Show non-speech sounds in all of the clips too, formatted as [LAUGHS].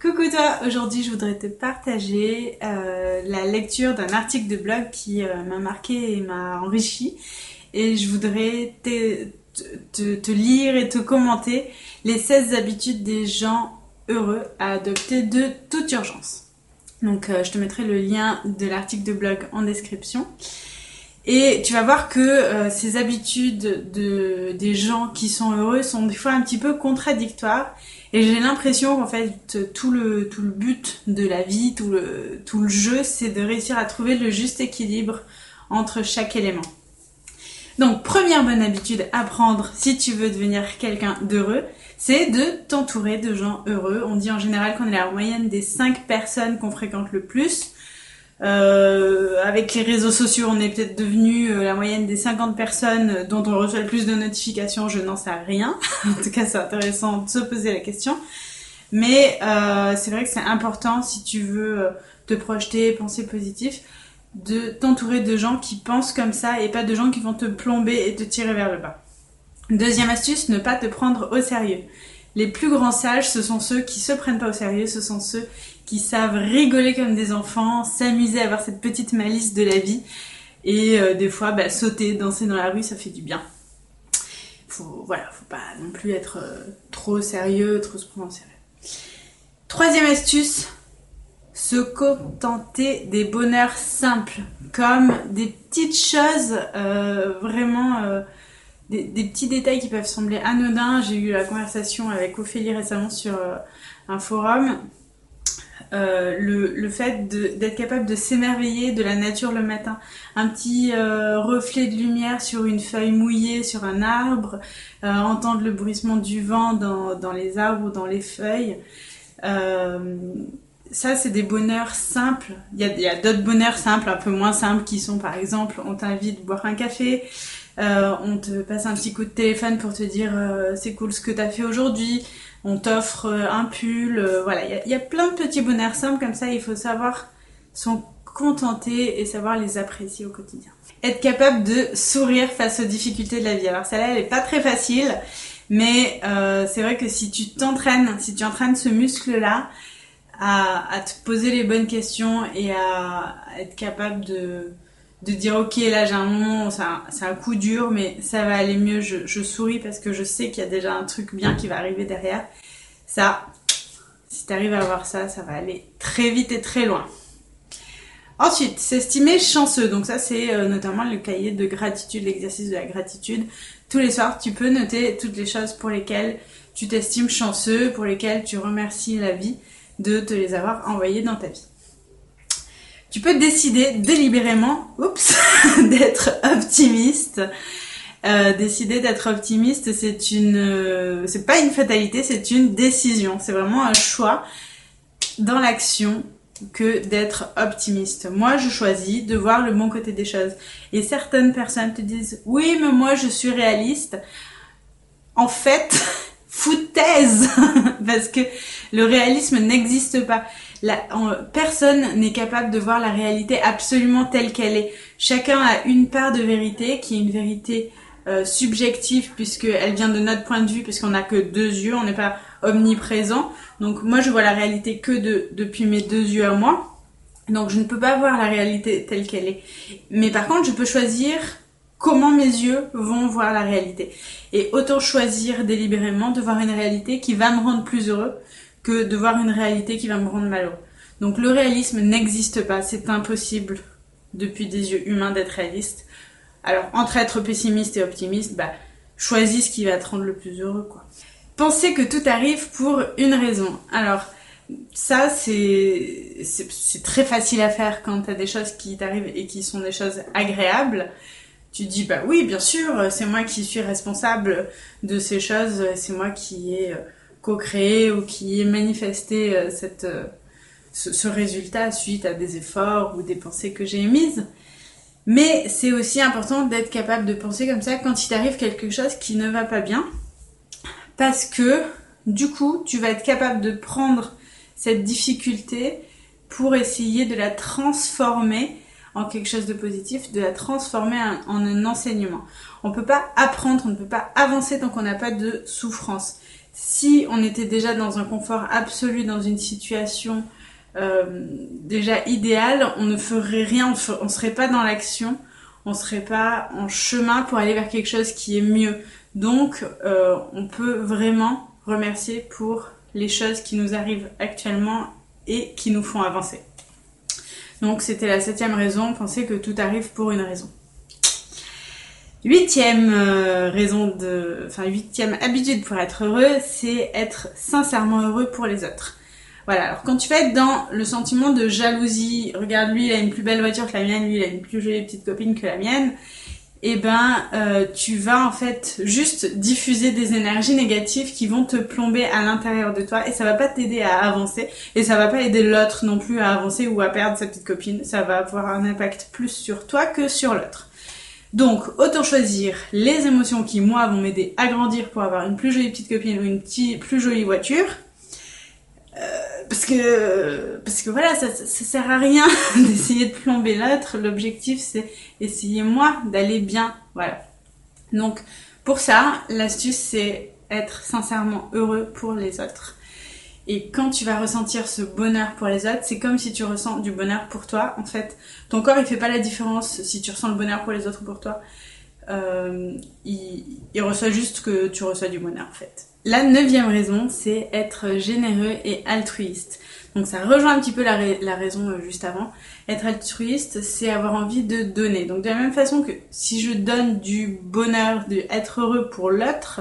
Coucou toi, aujourd'hui je voudrais te partager euh, la lecture d'un article de blog qui euh, m'a marqué et m'a enrichi et je voudrais te, lire et te commenter les 16 habitudes des gens heureux à adopter de toute urgence. Donc euh, je te mettrai le lien de l'article de blog en description. Et tu vas voir que euh, ces habitudes de, des gens qui sont heureux sont des fois un petit peu contradictoires. Et j'ai l'impression qu'en fait, tout le, tout le but de la vie, tout le, tout le jeu, c'est de réussir à trouver le juste équilibre entre chaque élément. Donc, première bonne habitude à prendre si tu veux devenir quelqu'un d'heureux, c'est de t'entourer de gens heureux. On dit en général qu'on est la moyenne des 5 personnes qu'on fréquente le plus. Euh, avec les réseaux sociaux, on est peut-être devenu euh, la moyenne des 50 personnes dont on reçoit le plus de notifications. Je n'en sais rien. [LAUGHS] en tout cas, c'est intéressant de se poser la question. Mais euh, c'est vrai que c'est important si tu veux euh, te projeter, penser positif, de t'entourer de gens qui pensent comme ça et pas de gens qui vont te plomber et te tirer vers le bas. Deuxième astuce, ne pas te prendre au sérieux. Les plus grands sages, ce sont ceux qui se prennent pas au sérieux, ce sont ceux qui savent rigoler comme des enfants, s'amuser à avoir cette petite malice de la vie. Et euh, des fois, bah, sauter, danser dans la rue, ça fait du bien. Faut, voilà, faut pas non plus être euh, trop sérieux, trop se prendre au sérieux. Troisième astuce, se contenter des bonheurs simples, comme des petites choses euh, vraiment des, petits détails qui peuvent sembler anodins. J'ai eu la conversation avec Ophélie récemment sur un forum euh, le, fait d'être capable de s'émerveiller de la nature le matin. Un petit euh, reflet de lumière sur une feuille mouillée, sur un arbre, euh, entendre le bruissement du vent dans, les arbres ou dans les feuilles. Ça, c'est des bonheurs simples. Il y a, y a d'autres bonheurs simples, un peu moins simples, qui sont par exemple, on t'invite à boire un café, euh, on te passe un petit coup de téléphone pour te dire euh, c'est cool ce que tu as fait aujourd'hui, on t'offre euh, un pull, voilà, il y, a plein de petits bonheurs simples comme ça, il faut savoir s'en contenter et savoir les apprécier au quotidien. Être capable de sourire face aux difficultés de la vie. Alors celle-là, elle est pas très facile, mais c'est vrai que si tu t'entraînes, si tu entraînes ce muscle-là, à, te poser les bonnes questions et à être capable de, de dire ok là j'ai un moment c'est un, coup dur mais ça va aller mieux je, souris parce que je sais qu'il y a déjà un truc bien qui va arriver derrière. Ça si tu à avoir ça ça va aller très vite et très loin. Ensuite s'estimer chanceux. Donc ça c'est euh, notamment le cahier de gratitude l'exercice de la gratitude. Tous les soirs tu peux noter toutes les choses pour lesquelles tu t'estimes chanceux pour lesquelles tu remercies la vie de te les avoir envoyées dans ta vie tu peux décider délibérément, oups, [LAUGHS] d'être optimiste. Euh, décider d'être optimiste, c'est une, euh, c'est pas une fatalité, c'est une décision. C'est vraiment un choix dans l'action que d'être optimiste. Moi, je choisis de voir le bon côté des choses. Et certaines personnes te disent, oui, mais moi, je suis réaliste. En fait, [LAUGHS] foutaise, [LAUGHS] parce que le réalisme n'existe pas personne n'est capable de voir la réalité absolument telle qu'elle est. Chacun a une part de vérité qui est une vérité euh, subjective puisqu'elle vient de notre point de vue, puisqu'on n'a que deux yeux, on n'est pas omniprésent. Donc moi je vois la réalité que de, depuis mes deux yeux à moi. Donc je ne peux pas voir la réalité telle qu'elle est. Mais par contre je peux choisir comment mes yeux vont voir la réalité. Et autant choisir délibérément de voir une réalité qui va me rendre plus heureux que de voir une réalité qui va me rendre malheureux. Donc le réalisme n'existe pas, c'est impossible depuis des yeux humains d'être réaliste. Alors entre être pessimiste et optimiste, bah choisis ce qui va te rendre le plus heureux quoi. Pensez que tout arrive pour une raison. Alors ça c'est c'est très facile à faire quand tu as des choses qui t'arrivent et qui sont des choses agréables. Tu dis bah oui, bien sûr, c'est moi qui suis responsable de ces choses, c'est moi qui ai co-créé ou qui ait manifesté euh, cette, euh, ce, ce, résultat suite à des efforts ou des pensées que j'ai émises. Mais c'est aussi important d'être capable de penser comme ça quand il t'arrive quelque chose qui ne va pas bien. Parce que du coup, tu vas être capable de prendre cette difficulté pour essayer de la transformer quelque chose de positif, de la transformer en un enseignement. On ne peut pas apprendre, on ne peut pas avancer tant qu'on n'a pas de souffrance si on était déjà dans un confort absolu, dans une situation euh, déjà idéale, on ne ferait rien, on ne serait pas dans l'action, on serait pas en chemin pour aller vers quelque chose qui est mieux. Donc, euh, on peut vraiment remercier pour les choses qui nous arrivent actuellement et qui nous font avancer. Donc, c'était la septième raison, penser que tout arrive pour une raison. Huitième euh, raison de, enfin huitième habitude pour être heureux, c'est être sincèrement heureux pour les autres. Voilà, alors quand tu vas être dans le sentiment de jalousie, regarde lui il a une plus belle voiture que la mienne, lui il a une plus jolie petite copine que la mienne, eh ben euh, tu vas en fait juste diffuser des énergies négatives qui vont te plomber à l'intérieur de toi et ça va pas t'aider à avancer et ça va pas aider l'autre non plus à avancer ou à perdre sa petite copine, ça va avoir un impact plus sur toi que sur l'autre. Donc, autant choisir les émotions qui, moi, vont m'aider à grandir pour avoir une plus jolie petite copine ou une plus jolie voiture, parce que parce que voilà ça, ça, sert à rien [LAUGHS] d'essayer de plomber l'autre. L'objectif c'est essayer moi d'aller bien. Voilà. Donc pour ça l'astuce c'est être sincèrement heureux pour les autres. Et quand tu vas ressentir ce bonheur pour les autres c'est comme si tu ressens du bonheur pour toi en fait. Ton corps il fait pas la différence si tu ressens le bonheur pour les autres ou pour toi. Euh, il, il reçoit juste que tu reçois du bonheur en fait la neuvième raison, c'est être généreux et altruiste. Donc ça rejoint un petit peu la, raison euh, juste avant. Être altruiste, c'est avoir envie de donner. Donc de la même façon que si je donne du bonheur, de être heureux pour l'autre,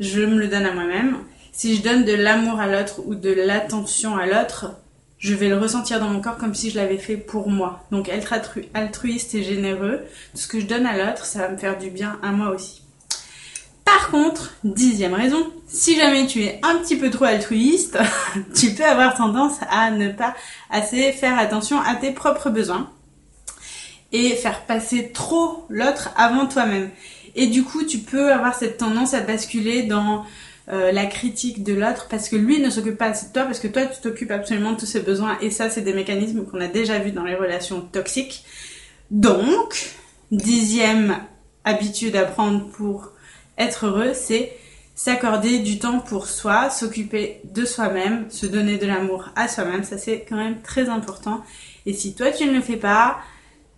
je me le donne à moi-même. Si je donne de l'amour à l'autre ou de l'attention à l'autre, je vais le ressentir dans mon corps comme si je l'avais fait pour moi. Donc être altruiste et généreux, tout ce que je donne à l'autre, ça va me faire du bien à moi aussi. Par contre, dixième raison, si jamais tu es un petit peu trop altruiste, [LAUGHS] tu peux avoir tendance à ne pas assez faire attention à tes propres besoins et faire passer trop l'autre avant toi-même. Et du coup, tu peux avoir cette tendance à basculer dans euh, la critique de l'autre parce que lui ne s'occupe pas de toi, parce que toi tu t'occupes absolument de tous ses besoins et ça c'est des mécanismes qu'on a déjà vus dans les relations toxiques. Donc, dixième habitude à prendre pour être heureux, c'est s'accorder du temps pour soi, s'occuper de soi-même, se donner de l'amour à soi-même. Ça, c'est quand même très important. Et si toi, tu ne le fais pas,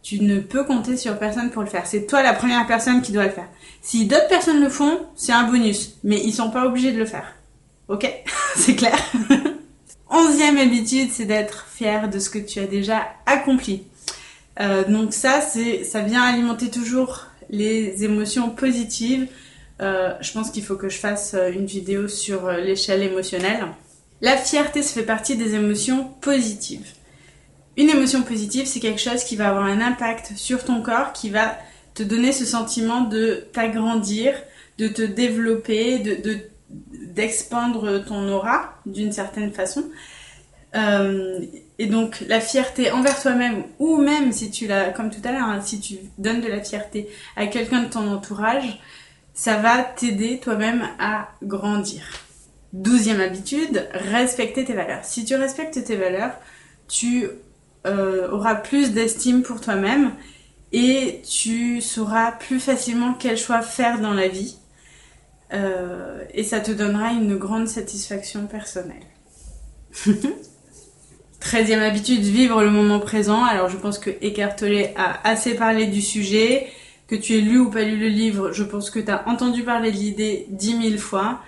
tu ne peux compter sur personne pour le faire. C'est toi la première personne qui doit le faire. Si d'autres personnes le font, c'est un bonus. Mais ils sont pas obligés de le faire. Ok? [LAUGHS] C'est clair? [LAUGHS] Onzième habitude, c'est d'être fier de ce que tu as déjà accompli. Euh, donc ça, ça vient alimenter toujours les émotions positives, euh, je pense qu'il faut que je fasse euh, une vidéo sur euh, l'échelle émotionnelle. La fierté, ça fait partie des émotions positives. Une émotion positive, c'est quelque chose qui va avoir un impact sur ton corps, qui va te donner ce sentiment de t'agrandir, de te développer, de, d'expandre ton aura d'une certaine façon. et donc la fierté envers toi-même, ou même si tu l'as, comme tout à l'heure, hein, si tu donnes de la fierté à quelqu'un de ton entourage, ça va t'aider toi-même à grandir. Douzième habitude, respecter tes valeurs. Si tu respectes tes valeurs, tu euh, auras plus d'estime pour toi-même et tu sauras plus facilement quel choix faire dans la vie. Euh, et ça te donnera une grande satisfaction personnelle. [LAUGHS] Treizième habitude, vivre le moment présent. Alors je pense que Eckhart Tolle a assez parlé du sujet que tu aies lu ou pas lu le livre, je pense que tu as entendu parler de l'idée dix mille fois.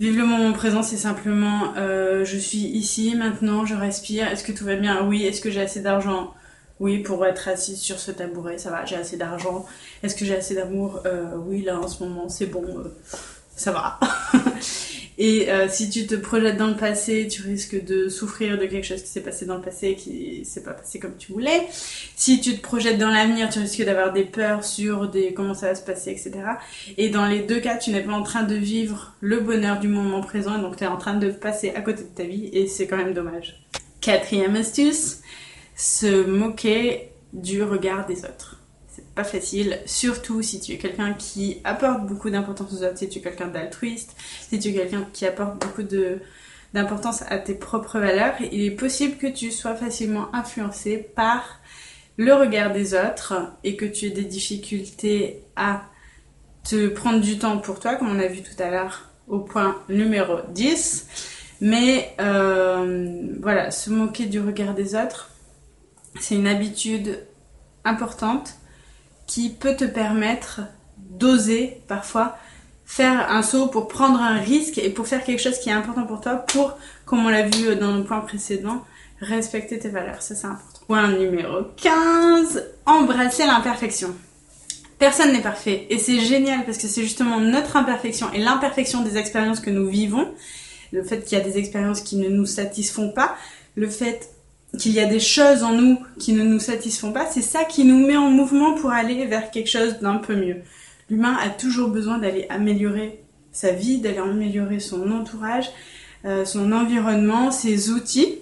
Vive le moment présent, c'est simplement euh, je suis ici, maintenant, je respire, est-ce que tout va bien? Oui, est-ce que j'ai assez d'argent? Oui, pour être assis sur ce tabouret, ça va, j'ai assez d'argent. Est-ce que j'ai assez d'amour? Euh, Oui, là en ce moment, c'est bon, euh, ça va. [LAUGHS] Et euh, si tu te projettes dans le passé, tu risques de souffrir de quelque chose qui s'est passé dans le passé qui s'est pas passé comme tu voulais. Si tu te projettes dans l'avenir, tu risques d'avoir des peurs sur des comment ça va se passer, etc. Et dans les deux cas, tu n'es pas en train de vivre le bonheur du moment présent, et donc tu es en train de passer à côté de ta vie, et c'est quand même dommage. Quatrième astuce, se moquer du regard des autres pas facile, surtout si tu es quelqu'un qui apporte beaucoup d'importance aux autres, si tu es quelqu'un d'altruiste, si tu es quelqu'un qui apporte beaucoup de d'importance à tes propres valeurs, il est possible que tu sois facilement influencé par le regard des autres et que tu aies des difficultés à te prendre du temps pour toi, comme on a vu tout à l'heure au point numéro 10. Mais euh, voilà, se moquer du regard des autres, c'est une habitude importante qui peut te permettre d'oser parfois faire un saut pour prendre un risque et pour faire quelque chose qui est important pour toi pour, comme on l'a vu dans le point précédent, respecter tes valeurs. Ça, c'est important. Point numéro 15, embrasser l'imperfection. Personne n'est parfait et c'est génial parce que c'est justement notre imperfection et l'imperfection des expériences que nous vivons, le fait qu'il y a des expériences qui ne nous satisfont pas, le fait qu'il y a des choses en nous qui ne nous satisfont pas, c'est ça qui nous met en mouvement pour aller vers quelque chose d'un peu mieux. L'humain a toujours besoin d'aller améliorer sa vie, d'aller améliorer son entourage, euh, son environnement, ses outils.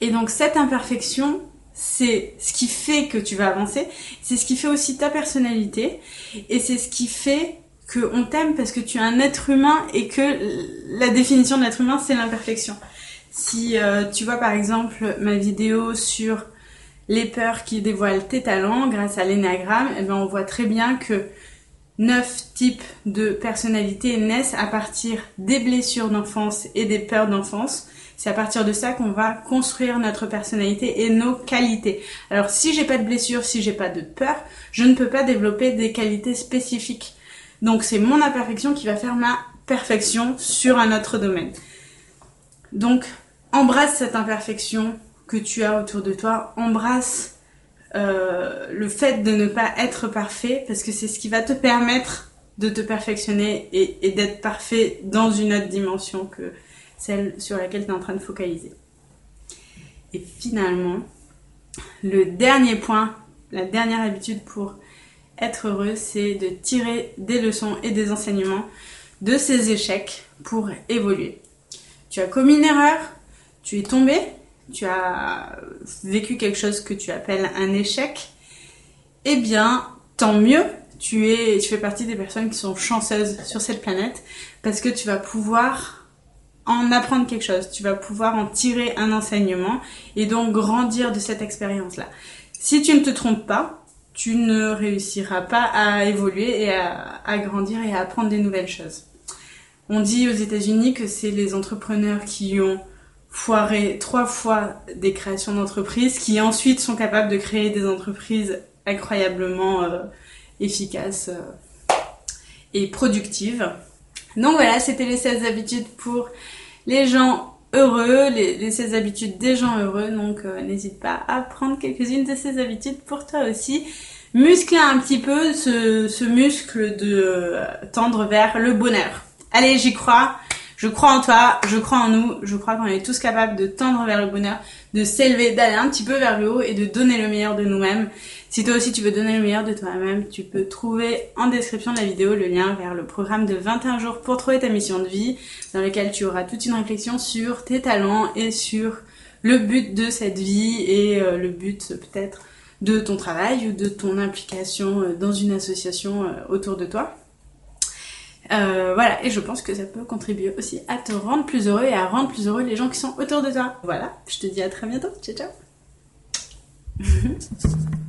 Et donc cette imperfection, c'est ce qui fait que tu vas avancer, c'est ce qui fait aussi ta personnalité, et c'est ce qui fait qu'on t'aime parce que tu es un être humain et que la définition de l'être humain, c'est l'imperfection. Si euh, tu vois par exemple ma vidéo sur les peurs qui dévoilent tes talents grâce à l'énagramme, eh ben on voit très bien que neuf types de personnalités naissent à partir des blessures d'enfance et des peurs d'enfance. C'est à partir de ça qu'on va construire notre personnalité et nos qualités. Alors si j'ai pas de blessures, si j'ai pas de peur, je ne peux pas développer des qualités spécifiques. Donc c'est mon imperfection qui va faire ma perfection sur un autre domaine. Donc embrasse cette imperfection que tu as autour de toi, embrasse euh, le fait de ne pas être parfait, parce que c'est ce qui va te permettre de te perfectionner et, d'être parfait dans une autre dimension que celle sur laquelle tu es en train de focaliser. Et finalement, le dernier point, la dernière habitude pour être heureux, c'est de tirer des leçons et des enseignements de ces échecs pour évoluer. Tu as commis une erreur, tu es tombé, tu as vécu quelque chose que tu appelles un échec, eh bien, tant mieux, tu, es, tu fais partie des personnes qui sont chanceuses sur cette planète parce que tu vas pouvoir en apprendre quelque chose, tu vas pouvoir en tirer un enseignement et donc grandir de cette expérience-là. Si tu ne te trompes pas, tu ne réussiras pas à évoluer et à, à grandir et à apprendre des nouvelles choses. On dit aux États-Unis que c'est les entrepreneurs qui ont foiré trois fois des créations d'entreprises qui ensuite sont capables de créer des entreprises incroyablement euh, efficaces euh, et productives. Donc voilà, c'était les 16 habitudes pour les gens heureux, les, 16 habitudes des gens heureux. Donc euh, n'hésite pas à prendre quelques-unes de ces habitudes pour toi aussi. Muscler un petit peu ce muscle de tendre vers le bonheur. Allez, j'y crois. Je crois en toi, je crois en nous, je crois qu'on est tous capables de tendre vers le bonheur, de s'élever, d'aller un petit peu vers le haut et de donner le meilleur de nous-mêmes. Si toi aussi tu veux donner le meilleur de toi-même, tu peux trouver en description de la vidéo le lien vers le programme de 21 jours pour trouver ta mission de vie, dans lequel tu auras toute une réflexion sur tes talents et sur le but de cette vie et euh, le but peut-être de ton travail ou de ton implication euh, dans une association euh, autour de toi. Euh, voilà, et je pense que ça peut contribuer aussi à te rendre plus heureux et à rendre plus heureux les gens qui sont autour de toi. Voilà, je te dis à très bientôt. Ciao, ciao [LAUGHS]